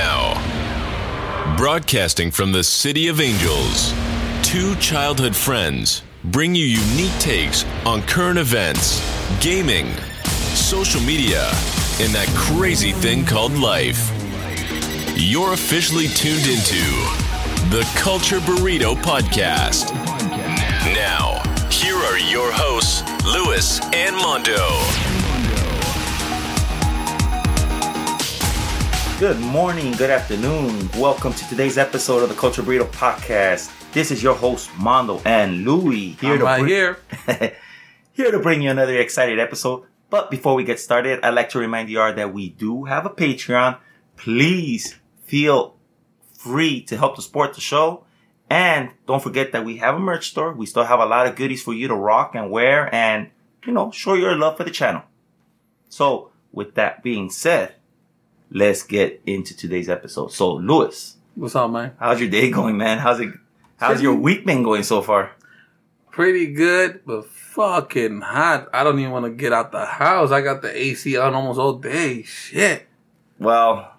Now, broadcasting from the City of Angels, two childhood friends bring you unique takes on current events, gaming, social media, and that crazy thing called life. You're officially tuned into the Culture Burrito Podcast. Now, here are your hosts, Lewis and Mondo. Good morning, good afternoon. Welcome to today's episode of the Culture Burrito Podcast. This is your host Mondo and Louie here I'm right bring, here. here to bring you another excited episode. But before we get started, I'd like to remind you all that we do have a Patreon. Please feel free to help to support the show. And don't forget that we have a merch store. We still have a lot of goodies for you to rock and wear and, you know, show your love for the channel. So with that being said, let's get into today's episode. So Lewis, What's up, man? how's your day going, man? How's it, how's your week been going so far? Pretty good, but fucking hot. I don't even want to get out the house. I got the AC on almost all day. Shit. Well,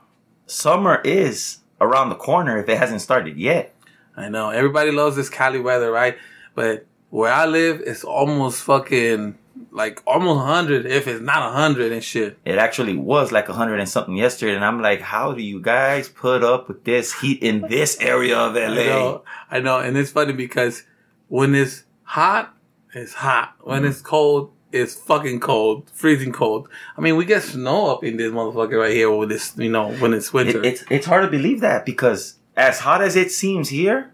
summer is around the corner if it hasn't started yet. I know. Everybody loves this Cali weather, right? But where I live, it's almost fucking like almost 100, if it's not 100 and shit. It actually was like a hundred and something yesterday, and I'm like, how do you guys put up with this heat in this area of LA? I know. I know. And it's funny because when it's hot, it's hot. When it's mm-hmm. cold, it's fucking cold, freezing cold. I mean, we get snow up in this motherfucker right here with this, you know, when it's winter. It, it's it's hard to believe that because as hot as it seems here,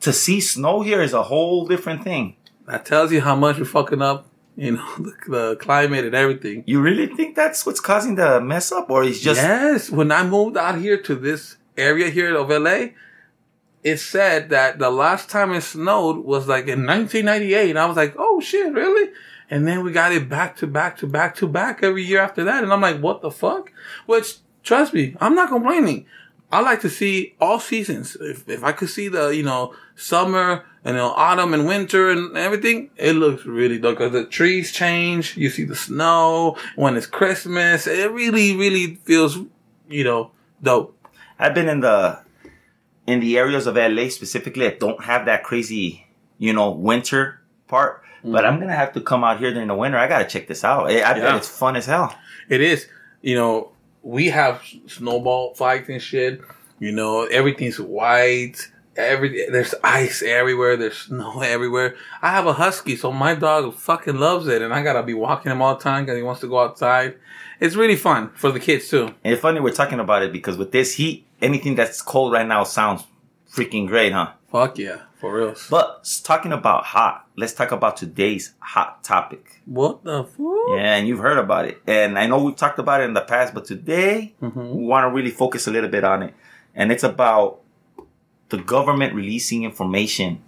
to see snow here is a whole different thing. That tells you how much we're fucking up, you know, the, the climate and everything. You really think that's what's causing the mess up, or it's just yes, when I moved out here to this area here of LA, it said that the last time it snowed was like in 1998. And I was like, oh shit, really? And then we got it back to back to back to back every year after that. And I'm like, what the fuck? Which, trust me, I'm not complaining. I like to see all seasons. If, if I could see the, you know, summer and know, autumn and winter and everything, it looks really dope because the trees change. You see the snow when it's Christmas. It really, really feels, you know, dope. I've been in the in the areas of LA specifically that don't have that crazy, you know, winter part. But mm-hmm. I'm gonna have to come out here during the winter. I gotta check this out. I, I bet it's fun as hell. It is, you know, we have snowball fights and shit. You know, everything's white. Every there's ice everywhere. There's snow everywhere. I have a husky, so my dog fucking loves it, and I gotta be walking him all the time because he wants to go outside. It's really fun for the kids too. And it's funny we're talking about it because with this heat, anything that's cold right now sounds freaking great, huh? Fuck yeah, for real. But talking about hot, let's talk about today's hot topic. What the fuck? Yeah, and you've heard about it. And I know we've talked about it in the past, but today Mhm. we want to really focus a little bit on it. And it's about the government releasing information.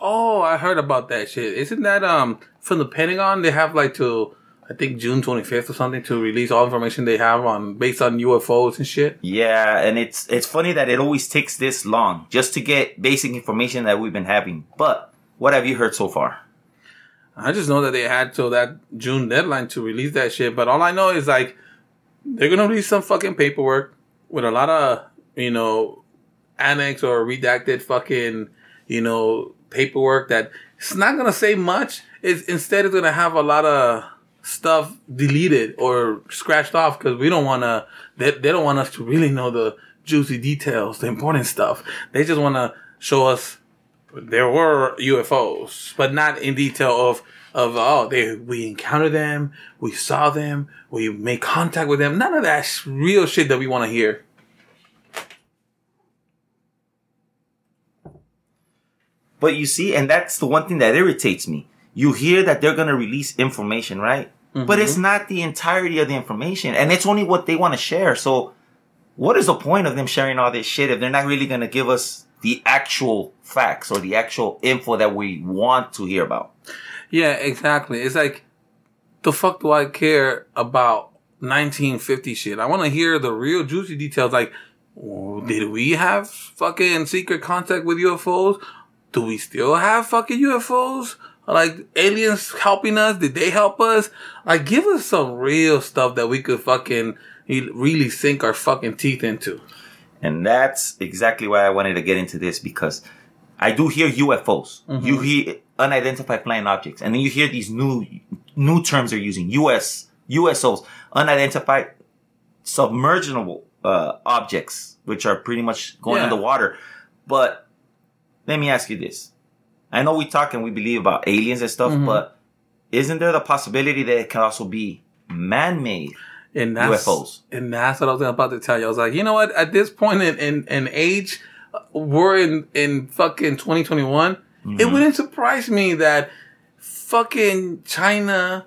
Oh, I heard about that shit. Isn't that um from the Pentagon? They have like to I think June twenty fifth or something to release all information they have on based on UFOs and shit. Yeah, and it's it's funny that it always takes this long just to get basic information that we've been having. But what have you heard so far? I just know that they had till that June deadline to release that shit. But all I know is like they're gonna release some fucking paperwork with a lot of you know annex or redacted fucking you know paperwork that it's not gonna say much. It's instead it's gonna have a lot of stuff deleted or scratched off because we don't want to. They, they don't want us to really know the juicy details, the important stuff. They just want to show us there were UFOs, but not in detail of of oh they we encountered them, we saw them, we made contact with them. None of that real shit that we want to hear. But you see, and that's the one thing that irritates me. You hear that they're going to release information, right? But it's mm-hmm. not the entirety of the information, and it's only what they want to share. So, what is the point of them sharing all this shit if they're not really going to give us the actual facts or the actual info that we want to hear about? Yeah, exactly. It's like the fuck do I care about 1950 shit? I want to hear the real juicy details. Like, did we have fucking secret contact with UFOs? Do we still have fucking UFOs? Like aliens helping us? Did they help us? Like, give us some real stuff that we could fucking really sink our fucking teeth into. And that's exactly why I wanted to get into this because I do hear UFOs. You hear unidentified flying objects. And then you hear these new, new terms they're using. US, USOs, unidentified submergible, uh, objects, which are pretty much going Yeah. underwater. But let me ask you this. I know we talk and we believe about aliens and stuff, Mm-hmm. but isn't there the possibility that it can also be man-made? And that's, UFOs. And that's what I was about to tell you. I was like, you know what? At this point in, in, in age, we're in, in fucking 2021. Mm-hmm. It wouldn't surprise me that fucking China,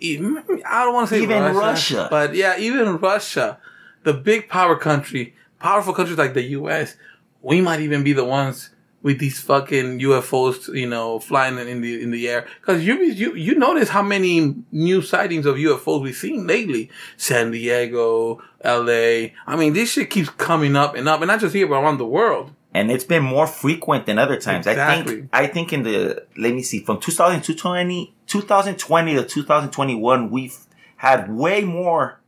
even- I don't want to say Even Russia, Russia. but yeah, even Russia, the big power country, powerful countries like the U.S., we might even be the ones with these fucking UFOs, you know, flying in the in the air. Because you you you notice how many new sightings of UFOs we've seen lately. San Diego, L.A. I mean, this shit keeps coming up and up, and not just here, but around the world. and it's been more frequent than other times. I Exactly. think I think in the let me see from 2020 2020 to 2021 we've had way more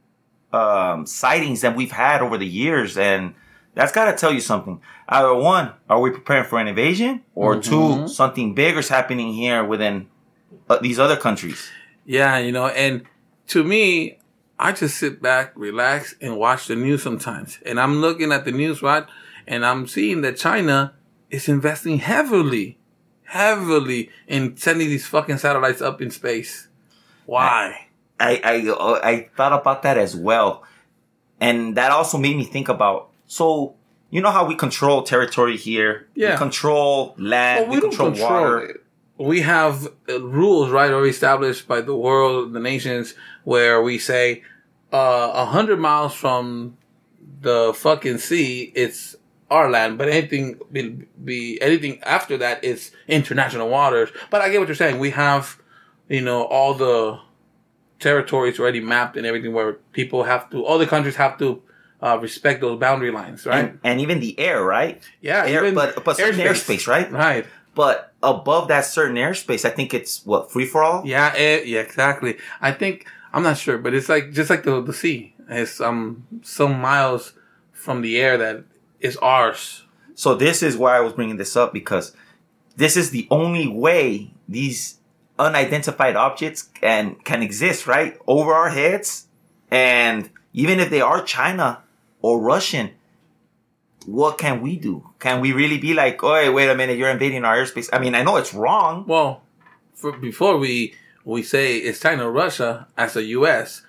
um, sightings than we've had over the years and that's got to tell you something. Either one, are we preparing for an invasion or two, something bigger is happening here within uh, these other countries. Yeah, you know, and to me, I just sit back, relax, and watch the news sometimes. And I'm looking at the news, right? And I'm seeing that China is investing heavily, heavily in sending these fucking satellites up in space. Why? I I uh, I thought about that as well, and that also made me think about so you know how we control territory here, Yeah. we control land, Well, we, we control, control water. it. We have uh, rules, right, already established by the world, the nations, where we say uh, a hundred miles from the fucking sea, it's our land, but anything be, be anything after that is international waters. But I get what you're saying. We have, you know, all the territories already mapped and everything, where people have to, all the countries have to uh, respect those boundary lines, right? And, and even the air, right? yeah, air, but but certain airspace, right? right? But above that certain airspace, I think it's what free for all. Yeah, eh, yeah, exactly. I think I'm not sure, but it's like just like the the sea. It's um some miles from the air that is ours. So this is why I was bringing this up because this is the only way these unidentified objects can can exist, right? Over our heads. And even if they are China or Russian, what can we do? Can we really be like, oh, wait a minute, you're invading our airspace? I mean, I know it's wrong. Well, for, before we we say it's China or Russia as a U.S.,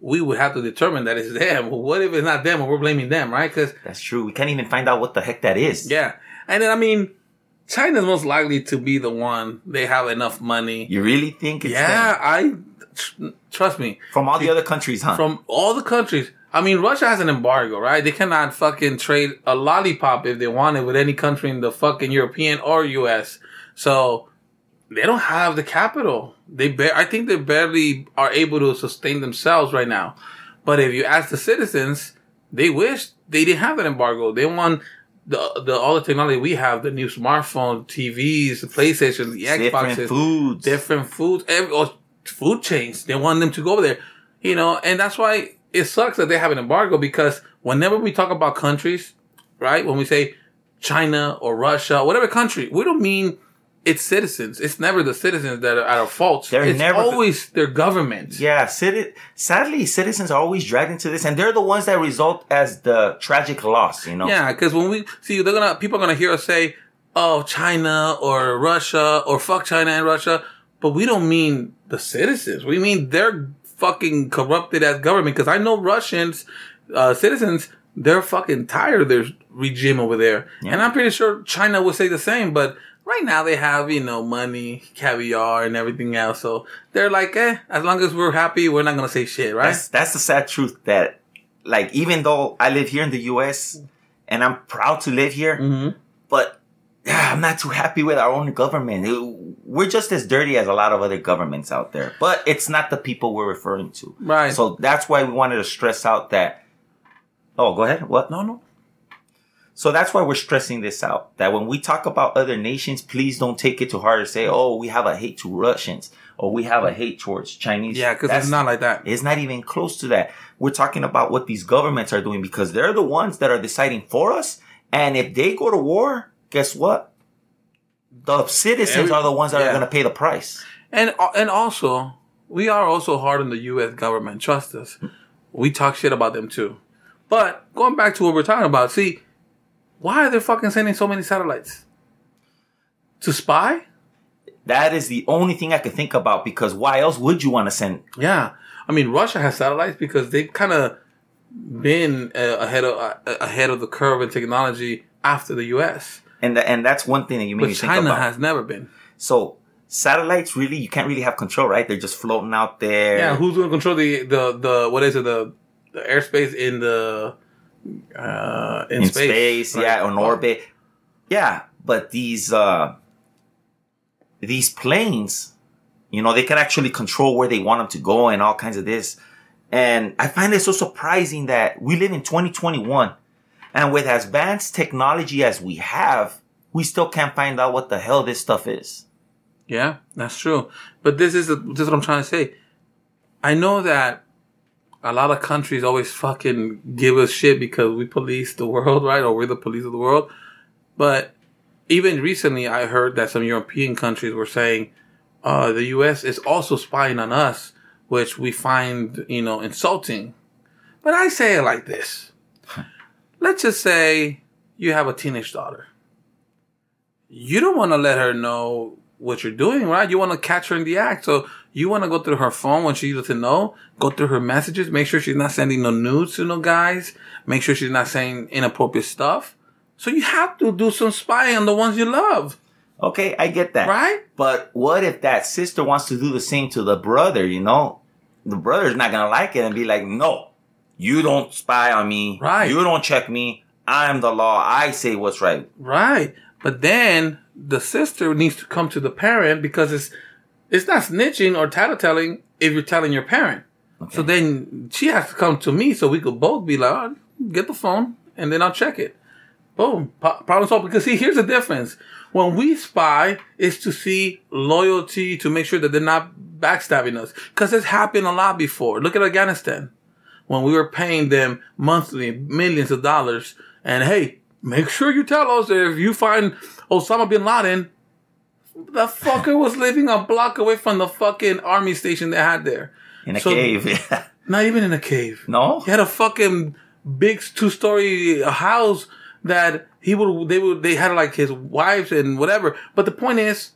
we would have to determine that it's them. Well, what if it's not them and we're blaming them, right? Because That's true. We can't even find out what the heck that is. yeah, and then I mean, China's most likely to be the one. They have enough money. You really think it's yeah, them? I tr- trust me. From all the other countries, huh? from all the countries. I mean, Russia has an embargo, right? They cannot fucking trade a lollipop if they want it with any country in the fucking European or US. So they don't have the capital. They ba- I think they barely are able to sustain themselves right now. But if you ask the citizens, they wish they didn't have that embargo. They want the, the all the technology we have, the new smartphone, TVs, the PlayStation, the Different Xboxes, foods. different foods, every, or food chains. They want them to go over there, you know, and that's why it sucks that they have an embargo because whenever we talk about countries, right, when we say China or Russia, whatever country, we don't mean its citizens. It's never the citizens that are at fault. They're it's never always their government. Yeah, citi- sadly, citizens are always dragged into this, and they're the ones that result as the tragic loss. You know, Yeah, because when we see, they're gonna people are gonna hear us say, "Oh, China or Russia or fuck China and Russia," but we don't mean the citizens. We mean they're fucking corrupted as government. Because I know Russians, uh, citizens, they're fucking tired of their regime over there, and I'm pretty sure China would say the same. But right now they have you know money, caviar, and everything else, so they're like, eh, as long as we're happy, we're not gonna say shit, right? that's that's the sad truth. That like even though I live here in the U.S. and I'm proud to live here, hmm but yeah, I'm not too happy with our own government. It- we're just as dirty as a lot of other governments out there, but it's not the people we're referring to. Right. So that's why we wanted to stress out that. Oh, go ahead. What? No, no. So that's why we're stressing this out. That when we talk about other nations, please don't take it too hard to say, oh, we have a hate to Russians or we have a hate towards Chinese. Yeah, because it's not like that. It's not even close to that. We're talking about what these governments are doing because they're the ones that are deciding for us. And if they go to war, guess what? The citizens Every- are the ones that yeah. are going to pay the price. And and also, we are also hard on the U.S. government. Trust us. We talk shit about them too. But going back to what we're talking about, see, why are they fucking sending so many satellites to spy? That is the only thing I could think about because why else would you want to send? Yeah, I mean Russia has satellites because they've kind of been uh, ahead of uh, ahead of the curve in technology after the U.S. And and that's one thing that you made But me think China about. has never been. so satellites really you can't really have control, right? They're just floating out there. Yeah, who's going to control the the the what is it the the airspace in the uh in, in space, space, right? yeah, on orbit. Yeah, but these uh these planes, you know, they can actually control where they want them to go and all kinds of this. And I find it so surprising that we live in 2021 and with as advanced technology as we have, we still can't find out what the hell this stuff is. Yeah, that's true. But this is this is what I'm trying to say. I know that a lot of countries always fucking give us shit because we police the world, right? Or we're the police of the world. But even recently, I heard that some European countries were saying uh, the U.S. is also spying on us, which we find, you know, insulting. But I say it like this: Let's just say you have a teenage daughter. You don't want to let her know what you're doing, right? You want to catch her in the act. So you want to go through her phone when she doesn't know, go through her messages, make sure she's not sending no nudes to no guys, make sure she's not saying inappropriate stuff. So you have to do some spying on the ones you love, Okay, I get that. right? But what if that sister wants to do the same to the brother, you know? The brother's not gonna like it and be like, no, you don't spy on me. Right. You don't check me. I'm the law. I say what's right. Right. But then the sister needs to come to the parent because it's it's not snitching or tattletelling if you're telling your parent. So then she has to come to me so we could both be like, oh, get the phone and then I'll check it. Boom. Po- problem solved. Because see, here's the difference. When we spy, is to see loyalty to make sure that they're not backstabbing us. Because it's happened a lot before. Look at Afghanistan. When we were paying them monthly millions of dollars. And hey, make sure you tell us if you find Osama bin Laden, the fucker was living a block away from the fucking army station they had there. In a So- cave. Not even in a cave. no? He had a fucking big two story house that he would they would they had like his wives and whatever. But the point is,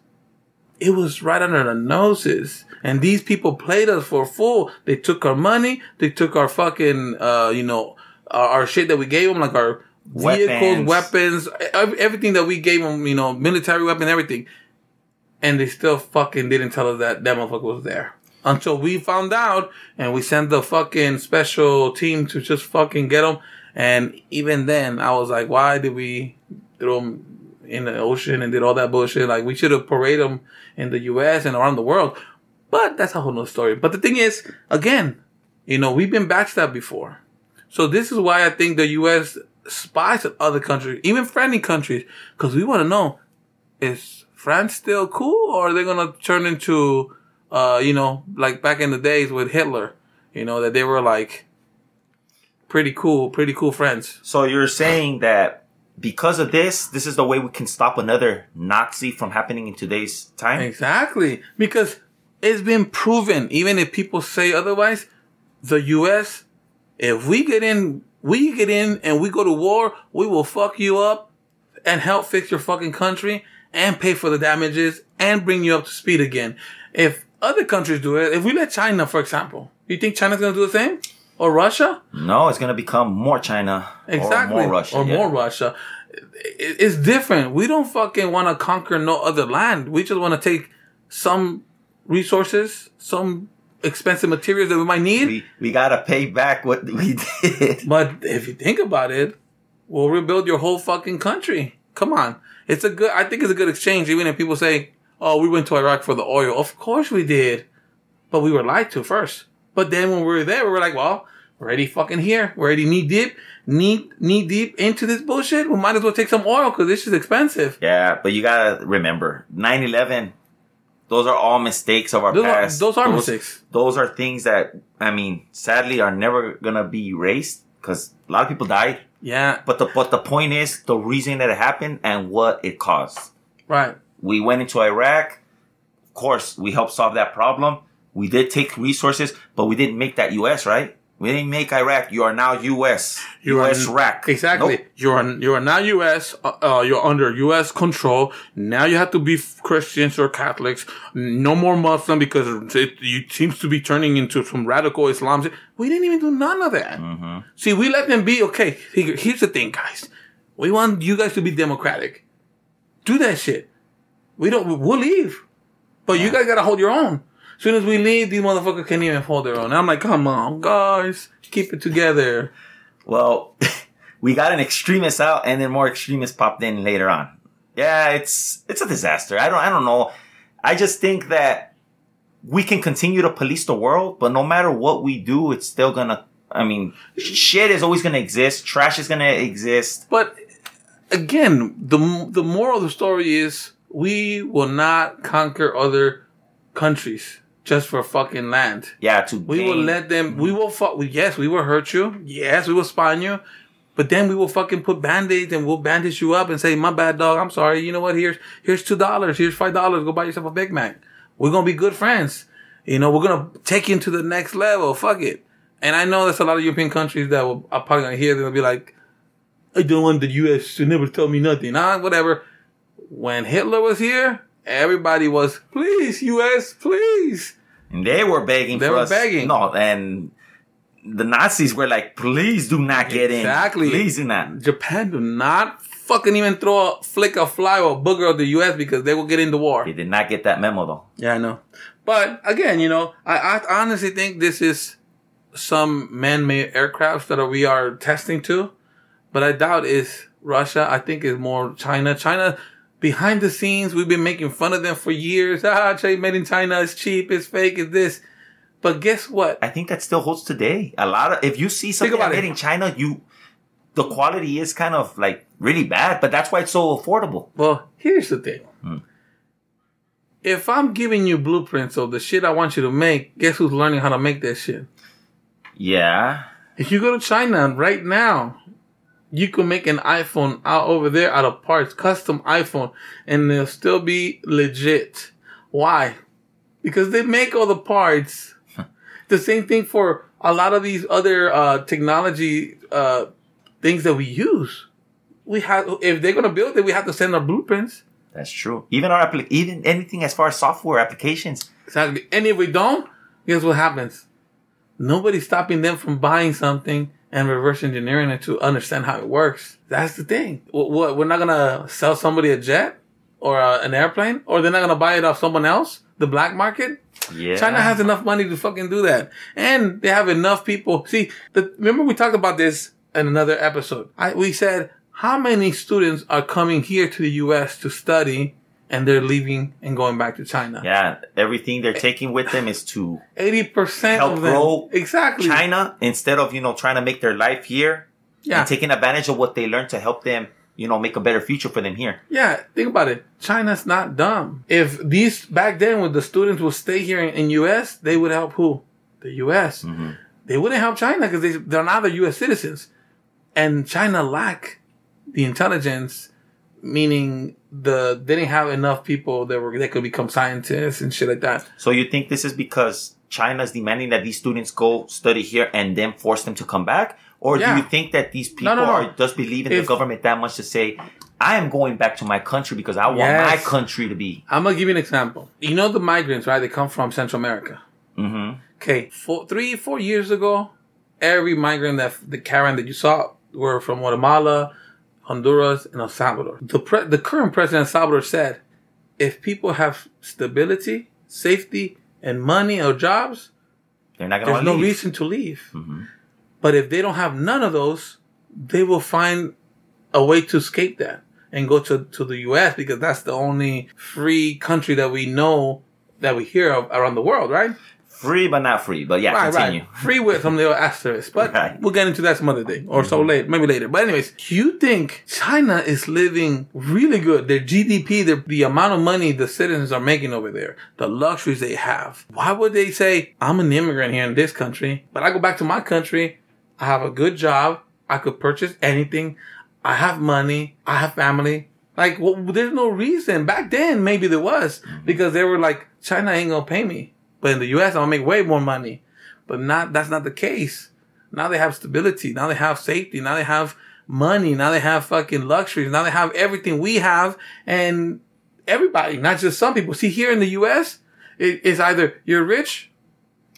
it was right under the noses. And these people played us for full. They took our money. They took our fucking, uh, you know, our, our shit that we gave them, like our vehicles, Weapons. weapons, everything that we gave them, you know, military weapon, everything. And they still fucking didn't tell us that that motherfucker was there. Until we found out and we sent the fucking special team to just fucking get them. And even then, I was like, why did we throw them in the ocean and did all that bullshit? Like, we should have paraded them in the US and around the world. But that's a whole nother story. But the thing is, again, you know, we've been backstabbed before. So this is why I think the U.S. spies at other countries, even friendly countries, because we want to know, is France still cool or are they going to turn into, uh, you know, like back in the days with Hitler, you know, that they were like pretty cool, pretty cool friends. So you're saying that because of this, this is the way we can stop another Nazi from happening in today's time? Exactly. Because it's been proven, even if people say otherwise, the US, if we get in, we get in and we go to war, we will fuck you up and help fix your fucking country and pay for the damages and bring you up to speed again. If other countries do it, if we let China, for example, you think China's gonna do the same? Or Russia? No, it's gonna become more China Exactly. or more Russia. Or yeah. more Russia. It's different. We don't fucking want to conquer no other land. We just want to take some resources, some expensive materials that we might need. We we gotta pay back what we did. but if you think about it, we'll rebuild your whole fucking country. Come on. It's a good, I think it's a good exchange, even if people say, oh, we went to Iraq for the oil. Of course we did. But we were lied to first. But then when we were there, we were like, well, we're already fucking here. We're already knee deep, knee, knee deep into this bullshit. We might as well take some oil because this is expensive. Yeah, but you gotta remember, 9-11, those are all mistakes of our Those are- past. those are mistakes. Those are things that I mean, sadly, are never gonna be erased because a lot of people died. Yeah, But the but the point is the reason that it happened and what it caused. right. We went into Iraq. Of course, we helped solve that problem. We did take resources, but we didn't make that U.S. Right? We didn't make Iraq. You are now U.S. You are- U.S. Iraq. Exactly. Nope. You're you are now U.S. Uh, uh, you're under U.S. control. Now you have to be Christians or Catholics. No more Muslim because it, it seems to be turning into some radical Islam. We didn't even do none of that. Mm-hmm. See, we let them be. Okay, here's the thing, guys. We want you guys to be democratic. Do that shit. We don't. We'll leave, but you guys gotta hold your own. As soon as we leave, these motherfuckers can't even hold their own. And I'm like, come on, guys, keep it together. Well, we got an extremist out, and then more extremists popped in later on. Yeah, it's it's a disaster. I don't I don't know. I just think that we can continue to police the world, but no matter what we do, it's still gonna. I mean, shit is always gonna exist. Trash is gonna exist. But again, the the moral of the story is we will not conquer other countries just for fucking land. Yeah, to We will let them. We will. fuck. we- yes, we will hurt you. Yes, we will spine you. But then we will fucking put band-aids and we'll bandage you up and say, "My bad, dog. I'm sorry. You know what? Here's here's two dollars. Here's five dollars. Go buy yourself a Big Mac. We're gonna be good friends. You know, we're gonna take you to the next level. Fuck it." And I know there's a lot of European countries that will are probably gonna hear. They'll be like, "I don't want the U.S. to never tell me nothing." Ah, whatever. When Hitler was here, everybody was, "Please, U.S. Please." And they were begging. They for were us. begging. No, and the Nazis were like, "Please do not get Exactly. in. Please do not." Japan do not fucking even throw a flick a fly or a booger of the U.S. because they will get into war. They did not get that memo though. Yeah, I know. But again, you know, I, I honestly think this is some man-made aircrafts that we are testing to, but I doubt is Russia. I think it's more China. China behind the scenes, we've been making fun of them for years. Ah, trade made in China is cheap, it's fake, it's this. But guess what? I think that still holds today. A lot of if you see something made it. in China, you the quality is kind of like really bad, but that's why it's so affordable. Well, here's the thing. If I'm giving you blueprints of the shit I want you to make, guess who's learning how to make that shit? Yeah. If you go to China right now, you can make an iPhone out over there out of parts, custom iPhone, and they'll still be legit. Why? Because they make all the parts. the same thing for a lot of these other uh, technology uh, things that we use. We have if they're gonna build it, we have to send our blueprints. That's true. Even our applic- even anything as far as software applications. Exactly. And if we don't, guess what happens? Nobody's stopping them from buying something and reverse engineering it to understand how it works. That's the thing. What, what we're not gonna sell somebody a jet or uh, an airplane, or they're not gonna buy it off someone else, the black market. Yeah. China has enough money to fucking do that, and they have enough people. See, the, remember we talked about this in another episode. I, we said how many students are coming here to the U.S. to study, and they're leaving and going back to China. Yeah. Everything they're taking with them is to Eighty percent Help of them grow exactly. China instead of, you know, trying to make their life here Yeah, and taking advantage of what they learned to help them, you know, make a better future for them here. yeah. Think about it. China's not dumb. If these back then, when the students would stay here in, in U.S., they would help who? The U.S. Mm-hmm. They wouldn't help China because they they're not the U.S. citizens, and China lack the intelligence, meaning the they didn't have enough people that were that could become scientists and shit like that. So you think this is because China's demanding that these students go study here and then force them to come back? Or Yeah. do you think that these people no, no. are just believing If- the government that much to say, I am going back to my country because I want Yes. my country to be. I'm gonna give you an example. You know the migrants, right? They come from Central America. hmm Okay, four, three, four years ago, every migrant that the Karen that you saw were from Guatemala, Honduras, and El Salvador. The pre- the current president of Salvador said, if people have stability, safety, and money or jobs, They're not going there's no leave. reason to leave. Mhm. But if they don't have none of those, they will find a way to escape that and go to, to the U.S. because that's the only free country that we know that we hear of around the world, right? Free but not free. But yeah, Right, continue. right. Free with some little asterisk. But Right. we'll get into that some other day or so mm-hmm. late, maybe later. But anyways, you think China is living really good? Their GDP, the, the amount of money the citizens are making over there, the luxuries they have. Why would they say, I'm an immigrant here in this country, but I go back to my country, I have a good job, I could purchase anything, I have money, I have family. Like, well, there's no reason. Back then, maybe there was mm-hmm. because they were like, China ain't gonna pay me. But in the US, I'm gonna make way more money. But not, that's not the case. Now they have stability. Now they have safety. Now they have money. Now they have fucking luxuries. Now they have everything we have and everybody, not just some people. See, here in the US, it, it's either you're rich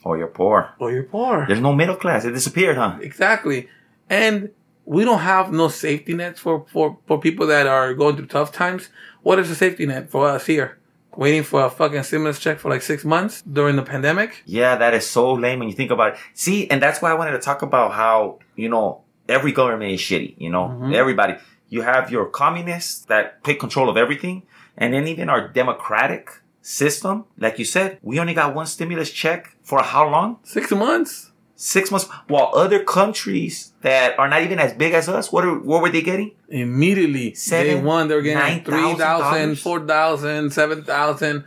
Or you're poor. or you're poor. There's no middle class. It disappeared, huh? Exactly. And we don't have no safety nets for, for, for people that are going through tough times. What is a safety net for us here? Waiting for a fucking stimulus check for like six months during the pandemic? Yeah, that is so lame when you think about it. See, and that's why I wanted to talk about how, you know, every government is shitty, you know, Mm-hmm. everybody. You have your communists that take control of everything. And then even our democratic system, like you said, we only got one stimulus check for how long? Six months? Six months. While other countries that are not even as big as us, what are, what were they getting? immediately Seven, day one they were getting nine three thousand, $9,000. four thousand, seven thousand,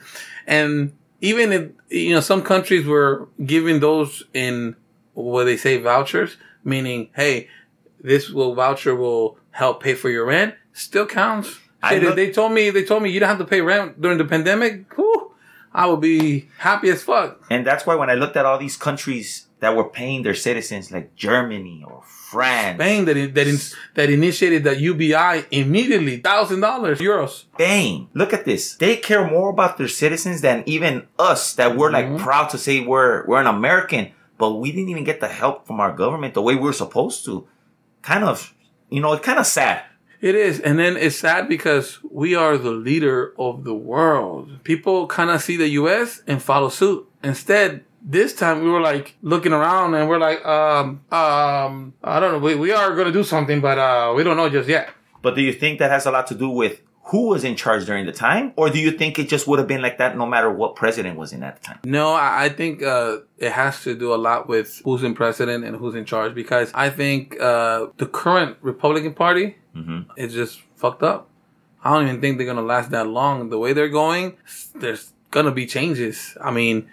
and even if you know some countries were giving those in what they say vouchers, meaning hey, this will voucher will help pay for your rent. Still counts. I Shit, look- they told me they told me you don't have to pay rent during the pandemic. Whew, I would be happy as fuck. And that's why when I looked at all these countries that were paying their citizens, like Germany or France, Spain that that in, that initiated the UBI immediately thousand dollars euros. Spain. Look at this. They care more about their citizens than even us that we're like mm-hmm. proud to say we're we're an American, but we didn't even get the help from our government the way we were supposed to. Kind of, you know, it's kind of sad. It is. And then it's sad because we are the leader of the world. People kind of see the US and follow suit. Instead, this time we were like looking around and we're like, um, um, I don't know. We, we are going to do something, but, uh, we don't know just yet. But do you think that has a lot to do with who was in charge during the time, or do you think it just would have been like that no matter what president was in at the time? No, I, I think, uh, it has to do a lot with who's in president and who's in charge because I think, uh, the current Republican Party is just fucked up. I don't even think they're gonna last that long. The way they're going, there's gonna be changes. I mean,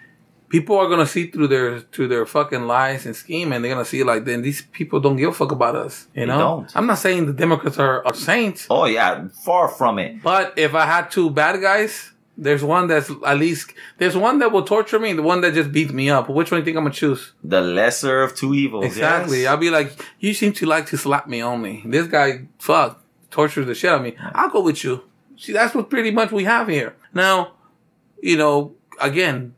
people are gonna see through their through their fucking lies and scheme, and they're gonna see like, then these people don't give a fuck about us. You know, don't. I'm not saying the Democrats are, are saints, Oh yeah, far from it. but if I had two bad guys, there's one that's at least there's one that will torture me, and the one that just beats me up. Which one do you think I'm gonna choose? The lesser of two evils. Exactly. yes. I'll be like, you seem to like to slap me only. This guy, fuck, tortures the shit out of me. I'll go with you. See, that's what pretty much we have here. Now, you know, again,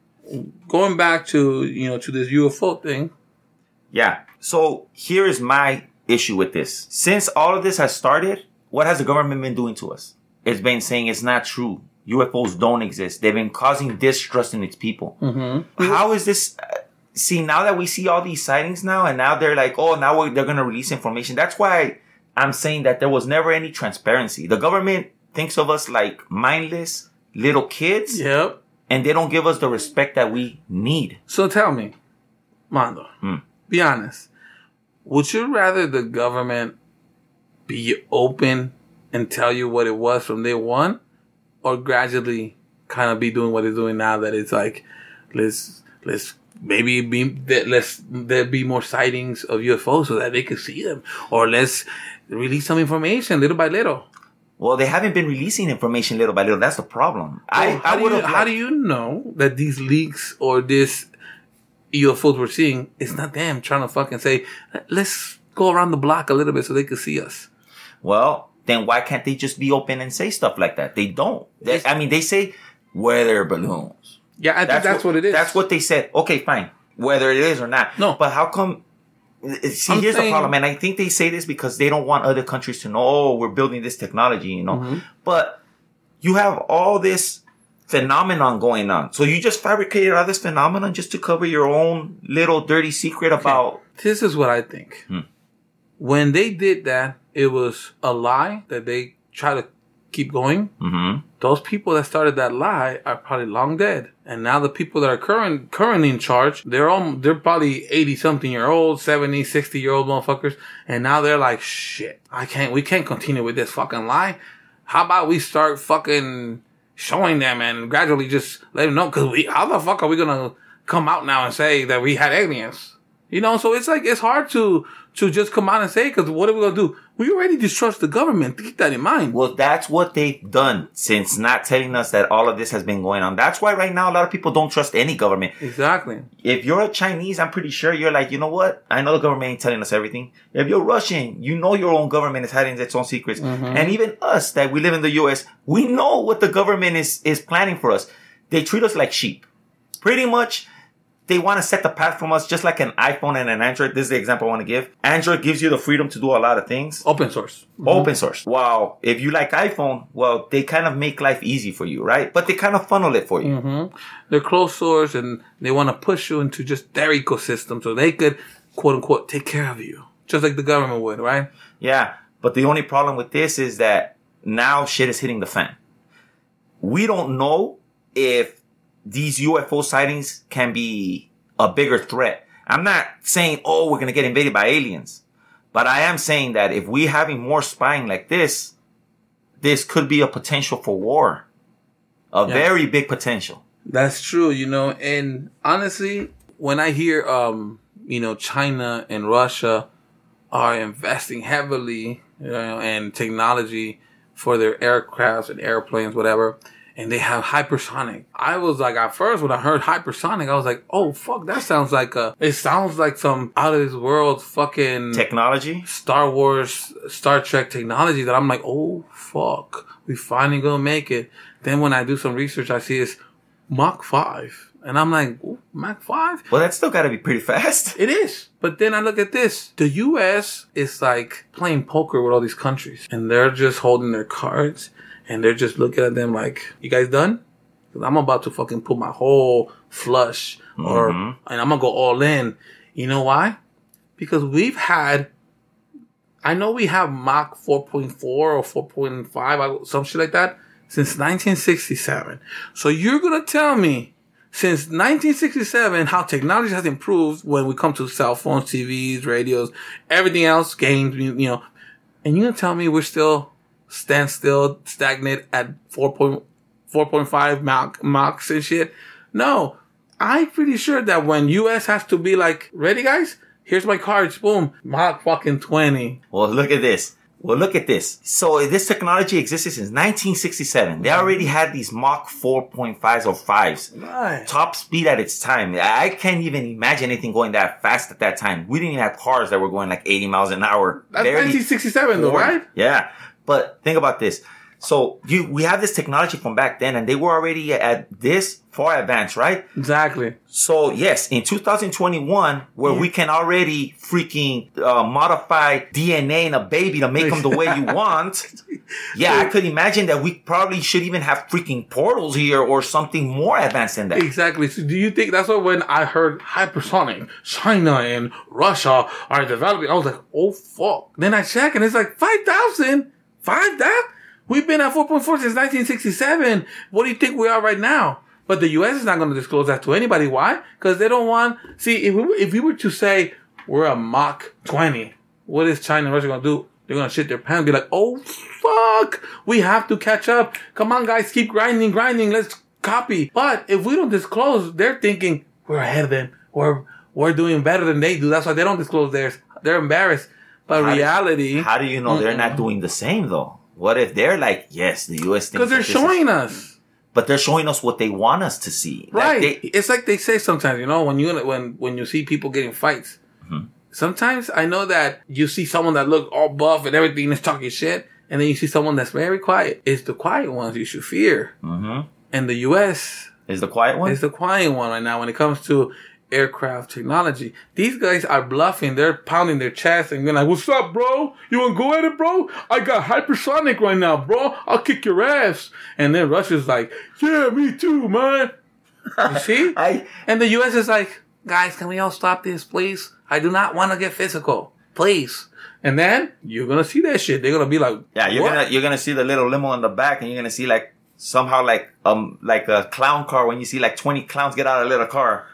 going back to, you know, to this UFO thing. Yeah. So here is my issue with this. Since all of this has started, what has the government been doing to us? It's been saying it's not true. UFOs don't exist. They've been causing distrust in its people. How is this? uh, See, now that we see all these sightings now, and now they're like, oh, now we're, they're going to release information. That's why I'm saying that there was never any transparency. The government thinks of us like mindless little kids, Yep. And they don't give us the respect that we need. So tell me, Mondo, Hmm. be honest. Would you rather the government be open and tell you what it was from day one, or gradually kind of be doing what they're doing now? That it's like, let's let's maybe be let's there be more sightings of UFOs so that they can see them, or let's release some information little by little. Well, they haven't been releasing information little by little. That's the problem. I, Well, how, I do would how do you know that these leaks or this UFOs we're seeing is not them trying to fucking say, let's go around the block a little bit so they can see us? Well, then why can't they just be open and say stuff like that? They don't. They, I mean, they say weather balloons. Yeah, I think that's, what, it is. That's what they said. Okay, fine. Whether it is or not. No. But how come? See, I'm here's the problem, and I think they say this because they don't want other countries to know. Oh, we're building this technology, you know. Mm-hmm. But you have all this phenomenon going on, so you just fabricated all this phenomenon just to cover your own little dirty secret about. This is what I think. Hmm. When they did that, it was a lie that they try to keep going, Mm-hmm. those people that started that lie are probably long dead. And now the people that are current currently in charge, they're all they're probably 80 something year old, 70, 60 year old motherfuckers. And now they're like, shit, I can't we can't continue with this fucking lie. How about we start fucking showing them and gradually just let them know cuz we how the fuck are we going to come out now and say that we had aliens? You know, so it's like it's hard to to just come out and say because what are we gonna do? We already distrust the government. Keep that in mind. Well, that's what they've done since not telling us that all of this has been going on. That's why right now a lot of people don't trust any government. Exactly. If you're a Chinese, I'm pretty sure you're like, you know what? I know the government ain't telling us everything. If you're Russian, you know your own government is hiding its own secrets. Mm-hmm. And even us that we live in the US, we know what the government is, is planning for us. They treat us like sheep. Pretty much, they want to set the path from us just like an iPhone and an Android. This is the example I want to give. Android gives you the freedom to do a lot of things. Open source. Open source. Wow. If you like iPhone, well, they kind of make life easy for you, right? But they kind of funnel it for you. Mm-hmm. They're closed source and they want to push you into just their ecosystem so they could, quote unquote, take care of you. Just like the government would, right? Yeah. But the only problem with this is that now shit is hitting the fan. We don't know if these UFO sightings can be a bigger threat. I'm not saying, oh, we're going to get invaded by aliens. But I am saying that if we having more spying like this, this could be a potential for war. A Yeah. very big potential. That's true, you know, and honestly, when I hear, um, you know, China and Russia are investing heavily, you know, in technology for their aircrafts and airplanes, whatever, and they have hypersonic. I was like, at first, when I heard hypersonic, I was like, oh, fuck, that sounds like a, it sounds like some out of this world fucking Technology. Star Wars, Star Trek technology that I'm like, oh fuck, we finally gonna make it. Then when I do some research, I see it's Mach 5. And I'm like, Mach 5? Well, that's still got to be pretty fast. It is. But then I look at this. The US is like playing poker with all these countries. And they're just holding their cards. And they're just looking at them like, you guys done? 'Cause I'm about to fucking put my whole flush or, Mhm. and I'm gonna go all in. You know why? Because we've had I know we have Mach 4.4 or 4.5, some shit like that, since 1967. So you're gonna tell me, since 1967, how technology has improved when we come to cell phones, TVs, radios, everything else, games, you you know, and you're gonna tell me we're still stand still, stagnant at 4.4.5 Mach, Machs and shit? No. I'm pretty sure that when US has to be like, ready guys? Here's my cards, boom, Mach fucking 20. Well, look at this. Well, look at this. So uh, this technology existed since 1967. They already had these Mach 4.5s or 5s. Right. Top speed at its time. I can't even imagine anything going that fast at that time. We didn't even have cars that were going like 80 miles an hour. That's Barely 1967 though, right? Yeah. But think about this. So you, we have this technology from back then and they were already at this far advanced, right? Exactly. So yes, in 2021, where we can already freaking uh, modify DNA in a baby to make them the way you want, yeah, I could imagine that we probably should even have freaking portals here or something more advanced than that. Exactly. So do you think that's what when I heard hypersonic, China and Russia are developing, I was like, oh fuck. Then I check and it's like 5,000? Five that? We've been at 4.4 since 1967. What do you think we are right now? But the U.S. is not going to disclose that to anybody. Why? Because they don't want, see, if we, if we were to say we're a Mach 20, what is China and Russia going to do? They're going to shit their pants be like, oh fuck, we have to catch up. Come on guys, keep grinding, grinding. Let's copy. But if we don't disclose, they're thinking we're ahead of them. We're, we're doing better than they do. That's why they don't disclose theirs. They're embarrassed. But How do- reality, How do you know they're not doing the same though? What if they're like, yes, the U.S. because they're showing us. but they're showing us what they want us to see. Like, Right. they- it's like they say sometimes, you know, when you when when you see people getting fights. Mm-hmm. Sometimes I know that you see someone that look all buff and everything is talking shit, and then you see someone that's very quiet. It's the quiet ones you should fear. Mm-hmm. And the U.S. is the quiet one. is the quiet one right now when it comes to aircraft technology. These guys are bluffing. They're pounding their chest and being like, "What's up, bro? You want to go at it, bro? I got hypersonic right now, bro. I'll kick your ass." And then Russia's like, "Yeah, me too, man." You see? I And the U.S. is like, guys, can we all stop this, please? I do not want to get physical. please." And then you're gonna see that shit. They're gonna be like, Yeah, you're "What?" gonna you're gonna see the little limo in the back, and you're gonna see like somehow like um like a clown car when you see like twenty clowns get out of a little car.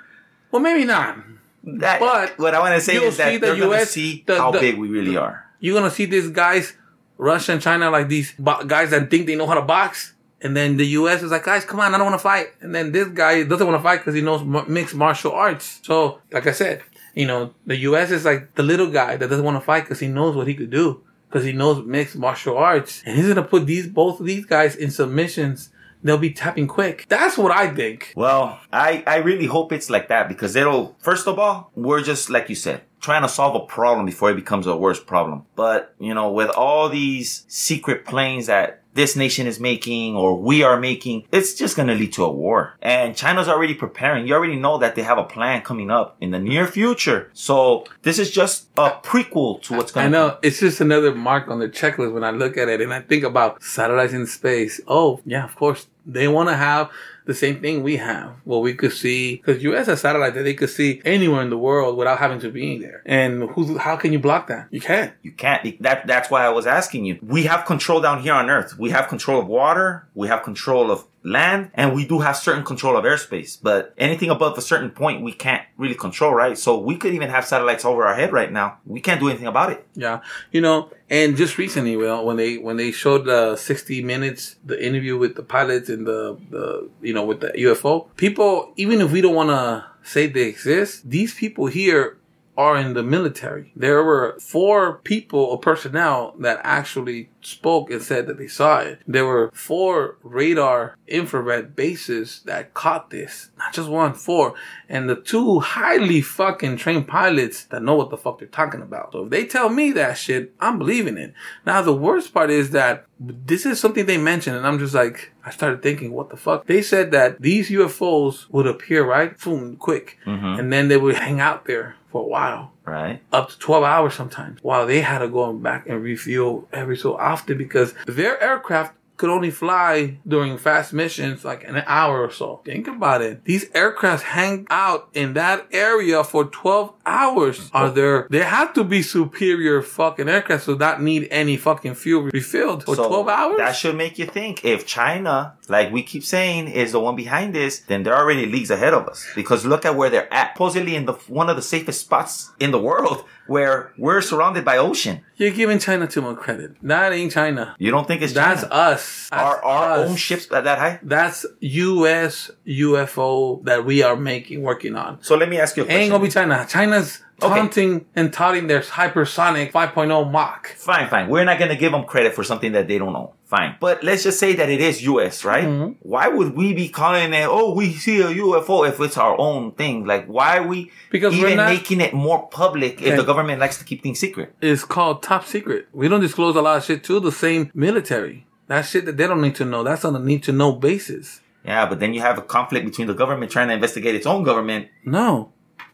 Well, maybe not. That, But what I want to say is that the they're gonna US see the- how the- big we really are. You're gonna see these guys, Russia and China, like these bo- guys that think they know how to box. And then the U.S. is like, guys, come on, I don't want to fight. And then this guy doesn't want to fight because he knows m- mixed martial arts. So, like I said, you know, the U.S. is like the little guy that doesn't want to fight because he knows what he could do because he knows mixed martial arts. And he's gonna put these both of these guys in submissions. They'll be tapping quick. That's what I think. Well, I, I really hope it's like that because it'll, first of all, we're just, like you said, trying to solve a problem before it becomes a worse problem. But, you know, with all these secret planes that this nation is making or we are making, it's just going to lead to a war. And China's already preparing. You already know that they have a plan coming up in the near future. So this is just a prequel to what's going I to know it's just another mark on the checklist when I look at it and I think about satellites in space. Oh, yeah, of course they want to have the same thing we have. Well, we could see because U.S. has satellite that they could see anywhere in the world without having to be there. And who's how can you block that? You can't. You can't. That that's why I was asking you. We have control down here on Earth. We have control of water. We have control of land, and we do have certain control of airspace. But anything above a certain point, we can't really control, right? So we could even have satellites over our head right now. We can't do anything about it. Yeah, you know, and just recently, well, when they when they showed the sixty minutes, the interview with the pilots and the the you know with the UFO, people, even if we don't want to say they exist, these people here are in the military. There were four people or personnel that actually spoke and said that they saw it. There were four radar infrared bases that caught this. Not just one, four. And the two highly fucking trained pilots that know what the fuck they're talking about. So if they tell me that shit, I'm believing it. Now the worst part is that this is something they mentioned and I'm just like, I started thinking, what the fuck? They said that these UFOs would appear, right? Boom, quick. Mm-hmm. And then they would hang out there for a while Right? up to 12 hours sometimes while they had to go back and refuel every so often because their aircraft could only fly during fast missions like an hour or so. Think about it. These aircrafts hang out in that area for 12 hours. Are oh. there, they have to be superior fucking aircraft so not need any fucking fuel refilled for So 12 hours? That should make you think if China, like we keep saying, is the one behind this, then they're already leagues ahead of us. Because look at where they're at. Supposedly in the one of the safest spots in the world where we're surrounded by ocean. You're giving China too much credit. That ain't China. You don't think it's That's China? us. That's our our us. own ships at that high? That's U.S. UFO that we are making, working on. So let me ask you a question. Ain't gonna be China. China's Okay. taunting and touting their hypersonic 5.0 Mach. Fine, fine. We're not gonna give them credit for something that they don't own. Fine. But let's just say that it is US, right? Mm-hmm. Why would we be calling it, oh, we see a UFO if it's our own thing? Like, why are we Because we're even not- making it more public if the government likes to keep things secret? It's called top secret. We don't disclose a lot of shit to the same military. That shit that they don't need to know. That's on a need to know basis. Yeah, but then you have a conflict between the government trying to investigate its own government. No.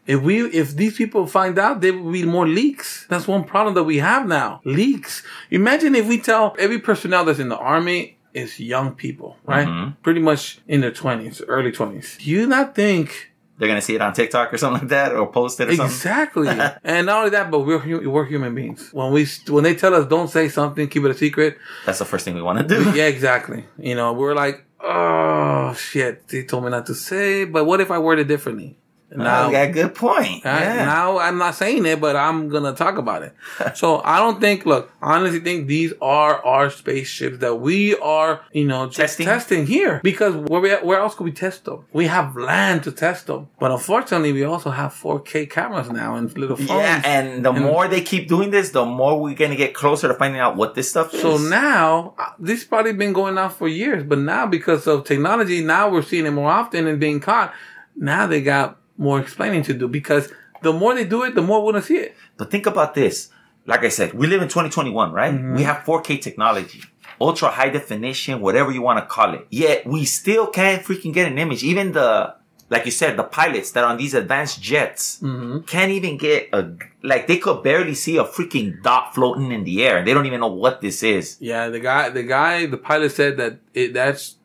If we, if these people find out, there will be more leaks. That's one problem that we have now. Leaks. Imagine if we tell every personnel that's in the army is young people, right? Mm-hmm. Pretty much in their twenties, early twenties. Do you not think They're gonna see it on TikTok or something like that, or post it or something. Exactly. and not only that, but we're we're human beings. When we when they tell us don't say something, keep it a secret. That's the first thing we want to do. Yeah, exactly. You know, we're like, oh shit, they told me not to say. But what if I word it differently? And Now, yeah, good point. Right? Yeah. Now I'm not saying it, but I'm gonna talk about it. so I don't think. Look, I honestly think these are our spaceships that we are, you know, Testing? testing, here. Because where we, where else could we test them? We have land to test them, but unfortunately, we also have 4K cameras now and little phones. yeah, and the more they keep doing this, the more we're gonna get closer to finding out what this stuff is. So now, uh, this probably been going on for years, but now because of technology, now we're seeing it more often and being caught. Now they got more explaining to do because the more they do it, the more we're gonna see it. But think about this. Like I said, we live in 2021, right? Mm-hmm. We have 4K technology, ultra high definition, whatever you want to call it. Yet we still can't freaking get an image. Even the, like you said, the pilots that are on these advanced jets Mm-hmm. can't even get a, like they could barely see a freaking dot floating in the air. They don't even know what this is. Yeah, the guy, the guy, the pilot said that it that's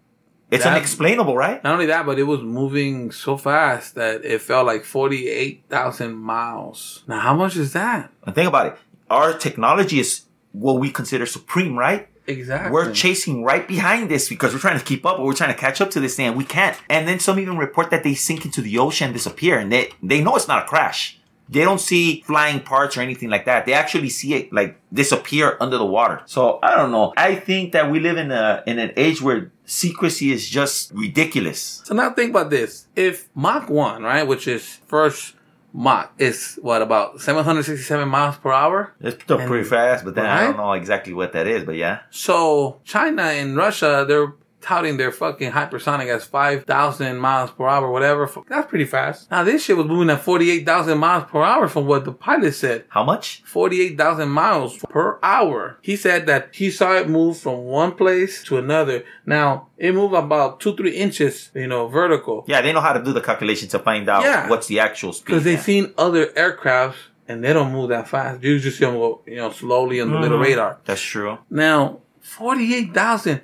It's That- unexplainable, right? not only that, but it was moving so fast that it felt like forty eight thousand miles. Now, how much is that? And think about it. our technology is what we consider supreme, right? Exactly. We're chasing right behind this because we're trying to keep up, but we're trying to catch up to this thing, and we can't. And then some even report that they sink into the ocean and disappear, and they they know it's not a crash. They don't see flying parts or anything like that. They actually see it like disappear under the water. So I don't know. I think that we live in a in an age where secrecy is just ridiculous. So now think about this. If Mach 1, right, which is first Mach, is what, about 767 miles per hour? It's still And- pretty fast, but then I don't know exactly what that is. But yeah, So China and Russia, they're touting their fucking hypersonic as 5,000 miles per hour, whatever. That's pretty fast. Now this shit was moving at 48,000 miles per hour from what the pilot said. how much? 48,000 miles per hour. He said that he saw it move from one place to another. Now, it moved about two, three inches, you know, vertical. Yeah, they know how to do the calculation to find out Yeah. what's the actual speed. Because they've seen other aircrafts and they don't move that fast. You just see them go, you know, slowly on the little Mhm. radar. That's true. Now, 48,000.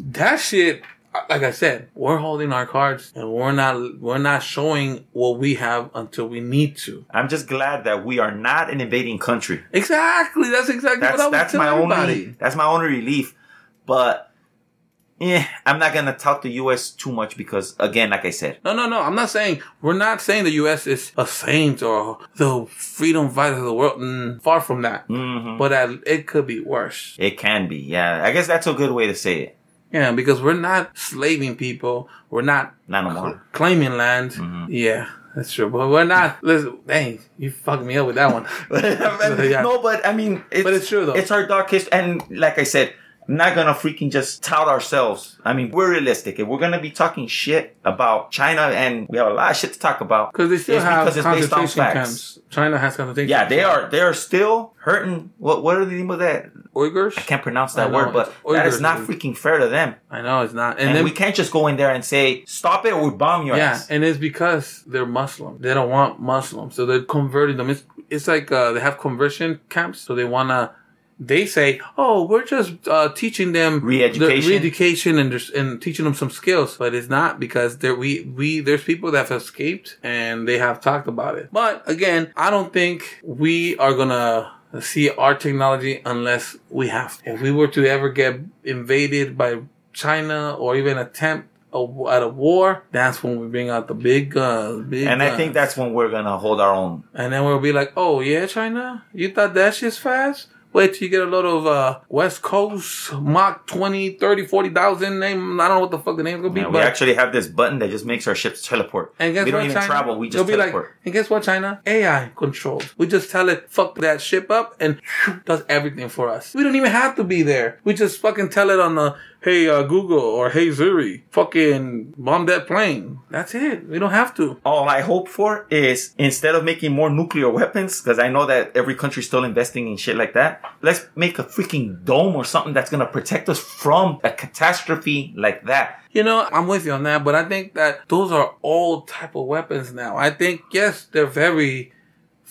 That shit, like I said, we're holding our cards and we're not, we're not showing what we have until we need to. I'm just glad that we are not an invading country. Exactly. That's exactly That's what I was that's my everybody. only that's my only relief. But yeah, I'm not gonna talk the U.S. too much because again, like I said, No, no, no. I'm not saying we're not saying the U.S. is a saint or the freedom fighter of the world. Mm, far from that. mhm, But uh, it could be worse. it can be. Yeah, I guess that's a good way to say it. Yeah, because we're not slaving people. We're not Not no more. claiming land. Mm-hmm. Yeah, that's true. But we're not. Listen, dang, you fucked me up with that one. Yeah. No, but I mean, it's, But it's true, though. It's our dark history, and like I said, not gonna freaking just tout ourselves. I mean, we're realistic. If we're gonna be talking shit about China, and we have a lot of shit to talk about, Because they still it's have because it's based on concentration facts. camps. China has concentration Yeah, they are. They are still hurting. What? What are the name of that? Uyghurs. I can't pronounce that know, word, but it's that is Uyghurs, not dude. freaking fair to them. I know it's not. And, And then we can't just go in there and say, "Stop it," or we bomb your Yeah, ass. and it's because they're Muslim. They don't want Muslims, so they're converting them. It's, it's like uh, they have conversion camps, so they wanna. They say, "Oh, we're just uh, teaching them Re-education. the re-education, and and teaching them some skills." But it's not because there we we there's people that have escaped and they have talked about it. But again, I don't think we are gonna see our technology unless we have. to. If we were to ever get invaded by China or even attempt a, at a war, that's when we bring out the big guns. Big And I guns. think that's when we're gonna hold our own. And then we'll be like, oh, yeah, China? You thought that shit's fast? Wait till you get a lot of uh, West Coast Mach 20, 30, 40,000 name. I don't know what the fuck the name's gonna be, Yeah, we actually have this button that just makes our ships teleport. and guess we don't what, even China? travel. We just be like, teleport. and guess what, China? AI controlled. We just tell it, fuck that ship up, and does everything for us. We don't even have to be there. We just fucking tell it on the, hey, uh, Google, or hey, Siri, fucking bomb that plane. That's it. We don't have to. All I hope for is instead of making more nuclear weapons, because I know that every country's still investing in shit like that, let's make a freaking dome or something that's gonna protect us from a catastrophe like that. You know, I'm with you on that, but I think that those are all type of weapons now. I think yes, they're very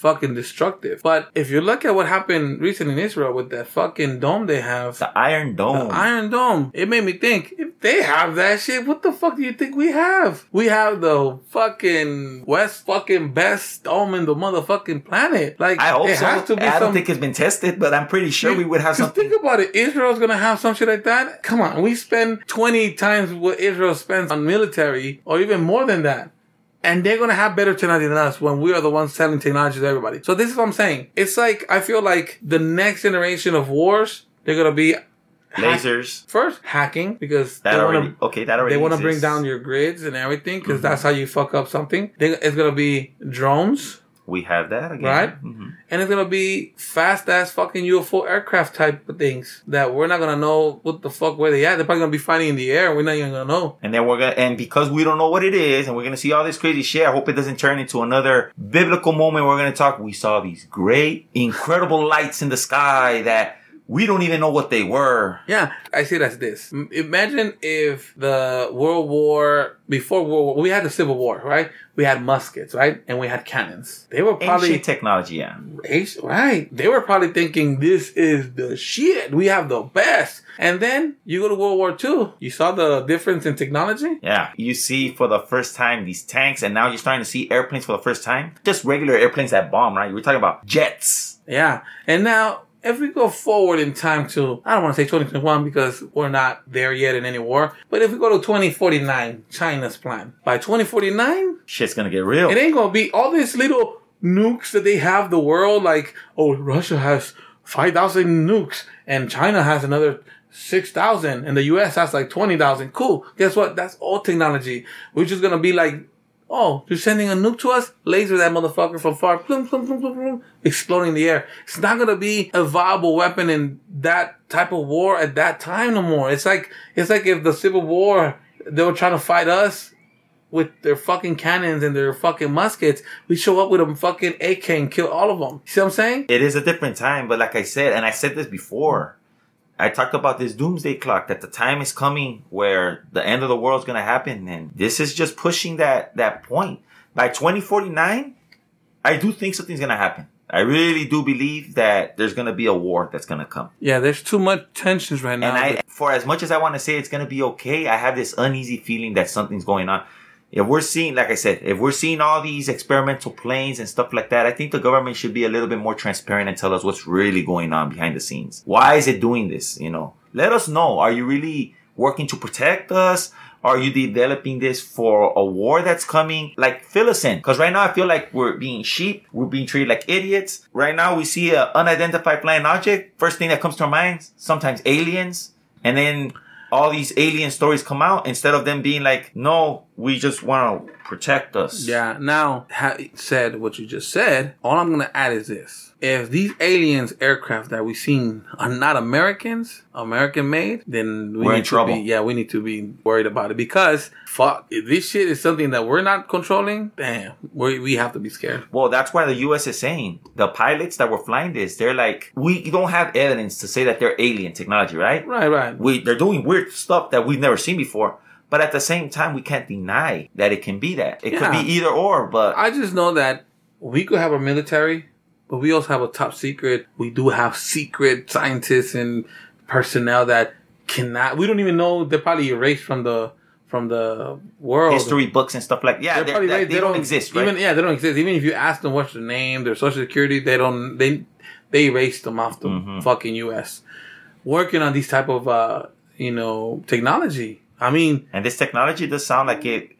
fucking destructive. But if you look at what happened recently in Israel with that fucking dome they have, The Iron Dome. the Iron Dome, it made me think, if they have that shit, what the fuck do you think we have? We have the fucking West fucking best dome in the motherfucking planet. Like, I hope it so. has to be I don't think it's been tested, but I'm pretty sure we would have something. Think about it. Israel's gonna have some shit like that. Come on, we spend twenty times what Israel spends on military, or even more than that. And they're gonna have better technology than us when we are the ones selling technology to everybody. So this is what I'm saying. It's like I feel like the next generation of wars, they're gonna be hack- Lasers. first hacking because That they already. wanna okay, that already. they want to bring. Mm-hmm. down your grids and everything because that's how you fuck up something. They, it's gonna be drones We have that again. Right? Mhm. and it's gonna be fast ass fucking UFO aircraft type of things that we're not gonna know what the fuck where they at. They're probably gonna be fighting in the air. We're not even gonna know. And then we're gonna, and because we don't know what it is, and we're gonna see all this crazy shit. I hope it doesn't turn into another biblical moment. We're gonna talk. We saw these great, incredible lights in the sky that we don't even know what they were. Yeah, I see it as this. Imagine if the World War before World War, we had the Civil War, right? We had muskets, right, and we had cannons. They were probably Ancient technology, yeah. Right. They were probably thinking this is the shit. We have the best. And then you go to World War II. You saw the difference in technology. Yeah, you see for the first time these tanks, and now you're starting to see airplanes for the first time. Just regular airplanes that bomb, right? We're talking about jets. Yeah. And now, if we go forward in time to, I don't want to say 2021 because we're not there yet in any war, but if we go to 2049, China's plan, by 2049, Shit's gonna get real. it ain't gonna be all these little nukes that they have the world, like, oh, Russia has 5,000 nukes and China has another 6,000 and the US has like 20,000. Cool. Guess what? That's old technology. We're just gonna be like, oh, you're sending a nuke to us? Laser that motherfucker from far, plum, plum, plum, plum, plum, exploding the air. It's not gonna be a viable weapon in that type of war at that time no more. It's like, it's like if the Civil War, they were trying to fight us with their fucking cannons and their fucking muskets, we show up with a fucking AK and kill all of them. See what I'm saying? it is a different time, but like I said, and I said this before, I talked about this doomsday clock that the time is coming where the end of the world is going to happen, and this is just pushing that that point. By 2049, I do think something's going to happen. I really do believe that there's going to be a war that's going to come. Yeah, there's too much tensions right now. And I, for as much as I want to say it's going to be okay, I have this uneasy feeling that something's going on. If we're seeing, like I said, if we're seeing all these experimental planes and stuff like that, I think the government should be a little bit more transparent and tell us what's really going on behind the scenes. Why is it doing this? You know, let us know. Are you really working to protect us? Are you developing this for a war that's coming? Like, fill us in. Cause right now I feel like we're being sheep. We're being treated like idiots. Right now we see an unidentified flying object. First thing that comes to our minds, sometimes aliens. And then all these alien stories come out instead of them being like, no, we just want to protect us. yeah, now, ha- said what you just said, all I'm gonna add is this. If these aliens aircraft that we've seen are not Americans, American made, then we need in to trouble. Be, yeah, we need to be worried about it because fuck, if this shit is something that we're not controlling, damn, we we have to be scared. Well, that's why the U.S. is saying the pilots that were flying this, they're like, we don't have evidence to say that they're alien technology, right? Right, right. We, they're doing weird stuff that we've never seen before. But at the same time, we can't deny that it can be that. It Yeah. could be either or, but I just know that we could have a military, but we also have a top secret. We do have secret scientists and personnel that cannot. We don't even know. They're probably erased from the from the world. history books and stuff like yeah, They're they're- they, erased. they don't exist, right? Even yeah, they don't exist. Even if you ask them what's their name, their social security, they don't. They they erased them off the Mm-hmm. fucking U.S. Working on these type of uh you know technology. I mean, And this technology does sound like it.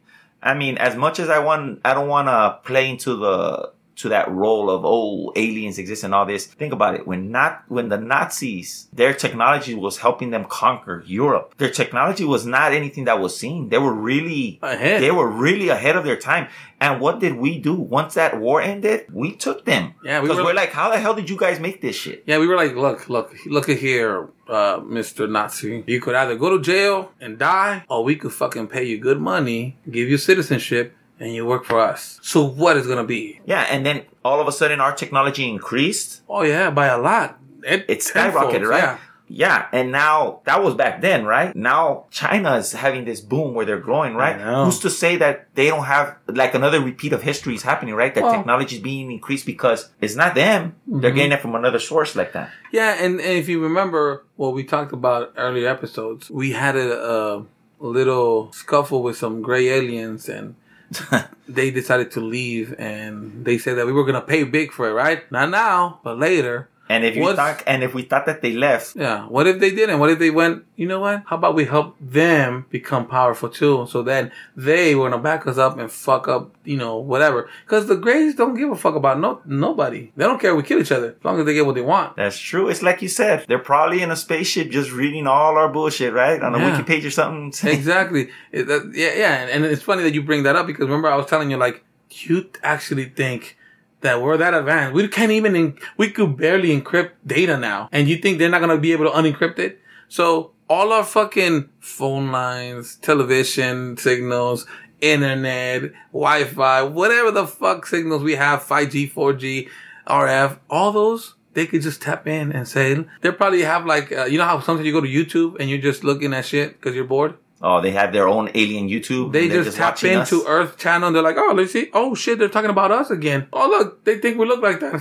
I mean, as much as I want, I don't want to play into the to that role of oh aliens exist and all this. Think about it. When not when the Nazis, their technology was helping them conquer Europe. Their technology was not anything that was seen. They were really Ahead. They were really ahead of their time. And what did we do once that war ended? We took them. Yeah, we were we are like- like, how the hell did you guys make this shit? Yeah, we were like, look, look, look at here, uh, Mr. Nazi. You could either go to jail and die, or we could fucking pay you good money, give you citizenship, and you work for us. So what is gonna be? Yeah, and then all of a sudden our technology increased. Oh yeah, by a lot. It, tenfold, skyrocketed, right? Yeah. Yeah, and now that was back then, right? Now China's having this boom where they're growing, right? Who's to say that they don't have like another repeat of history is happening, right? That Well- technology is being increased because it's not them; they're Mm-hmm. getting it from another source like that. Yeah, and, and if you remember what we talked about earlier episodes, we had a, a little scuffle with some gray aliens and they decided to leave and they said that we were gonna pay big for it, right? Not now, but later. And if you What's- thought, and if we thought that they left, Yeah. What if they didn't? What if they went, you know what? How about we help them become powerful too? So then they were gonna back us up and fuck up, you know, whatever. Cause the Greys don't give a fuck about no, nobody. They don't care if we kill each other. As long as they get what they want. that's true. It's like you said, they're probably in a spaceship just reading all our bullshit, right? On a Yeah. wiki page or something. exactly. It- that- yeah, yeah. And, and it's funny that you bring that up because remember I was telling you like you actually think that we're that advanced. We can't even en- we could barely encrypt data now, and you think they're not gonna be able to unencrypt it? So all our fucking phone lines, television signals, internet, Wi-Fi, whatever the fuck signals we have, 5G, 4G, RF, all those. They could just tap in and say they probably have like uh, you know how sometimes you go to YouTube and you're just looking at shit because you're bored. Oh, they have their own alien YouTube. They they're just, tap into us. Earth channel and they're like, oh, let's see. Oh shit, they're talking about us again. Oh look, they think we look like that.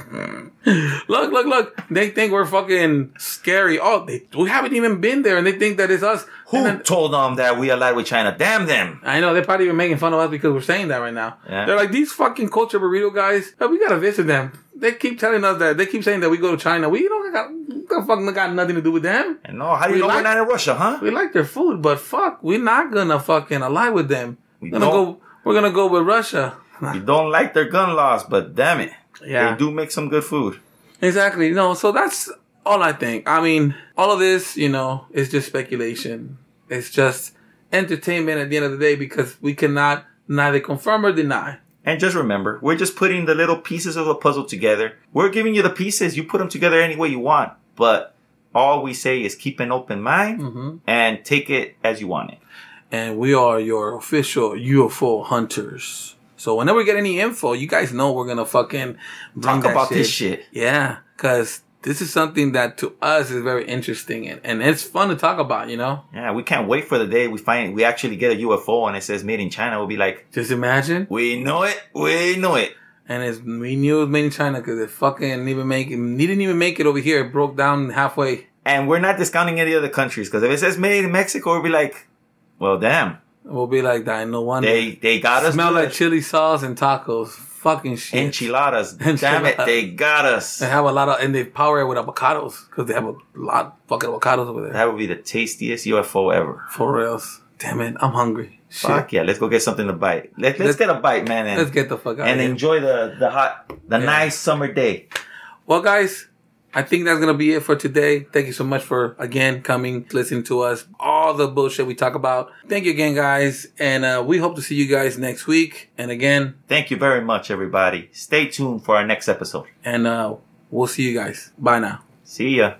look, look, look. They think we're fucking scary. Oh, they, we haven't even been there and they think that it's us. Who then- told them that we allied with China? Damn them! I know they're probably even making fun of us because we're saying that right now. Yeah. They're like these fucking culture burrito guys. oh, we gotta visit them. They keep telling us that they keep saying that we go to China. We don't got the fuck got nothing to do with them. And no, how do you We know like- we're not in Russia, huh? We like their food, but fuck, we're not gonna fucking ally with them. We We're gonna don't. go. We're gonna go with Russia. You don't like their gun laws, but damn it, Yeah. they do make some good food. Exactly. No, so that's all I think. I mean, all of this, you know, is just speculation. It's just entertainment at the end of the day because we cannot neither confirm or deny. And just remember, we're just putting the little pieces of the puzzle together. We're giving you the pieces. You put them together any way you want. But all we say is keep an open mind Mm-hmm. and take it as you want it. And we are your official UFO hunters. So whenever we get any info, you guys know we're gonna fucking bring Talk about this shit. Yeah, because this is something that to us is very interesting and, and it's fun to talk about. You know, Yeah, we can't wait for the day we find we actually get a UFO and it says made in China. We'll be like, just imagine. we know it, we know it. And it's we knew it was made in China because it fucking didn't even make it. Didn't even make it over here. It broke down halfway. And we're not discounting any other countries because if it says made in Mexico, we'll be like, well, damn, We'll be like that. No wonder. they they got us. smell like chili sauce and tacos. Fucking shit. enchiladas. Damn it, they got us. They have a lot of, and they power it with avocados because they have a lot of fucking avocados over there. That would be the tastiest UFO ever. For reals. Damn it, I'm hungry. Shit. Fuck yeah, let's go get something to bite. Let, let's Let's- get a bite, man, and, Let's get the fuck out and of here. enjoy the the hot, the Yeah. nice summer day. Well, guys, I think that's gonna be it for today. Thank you so much for again coming, listening to us, all the bullshit we talk about. Thank you again, guys, and uh, we hope to see you guys next week. And again, Thank you very much, everybody. Stay tuned for our next episode. and uh, we'll see you guys. Bye now. See ya.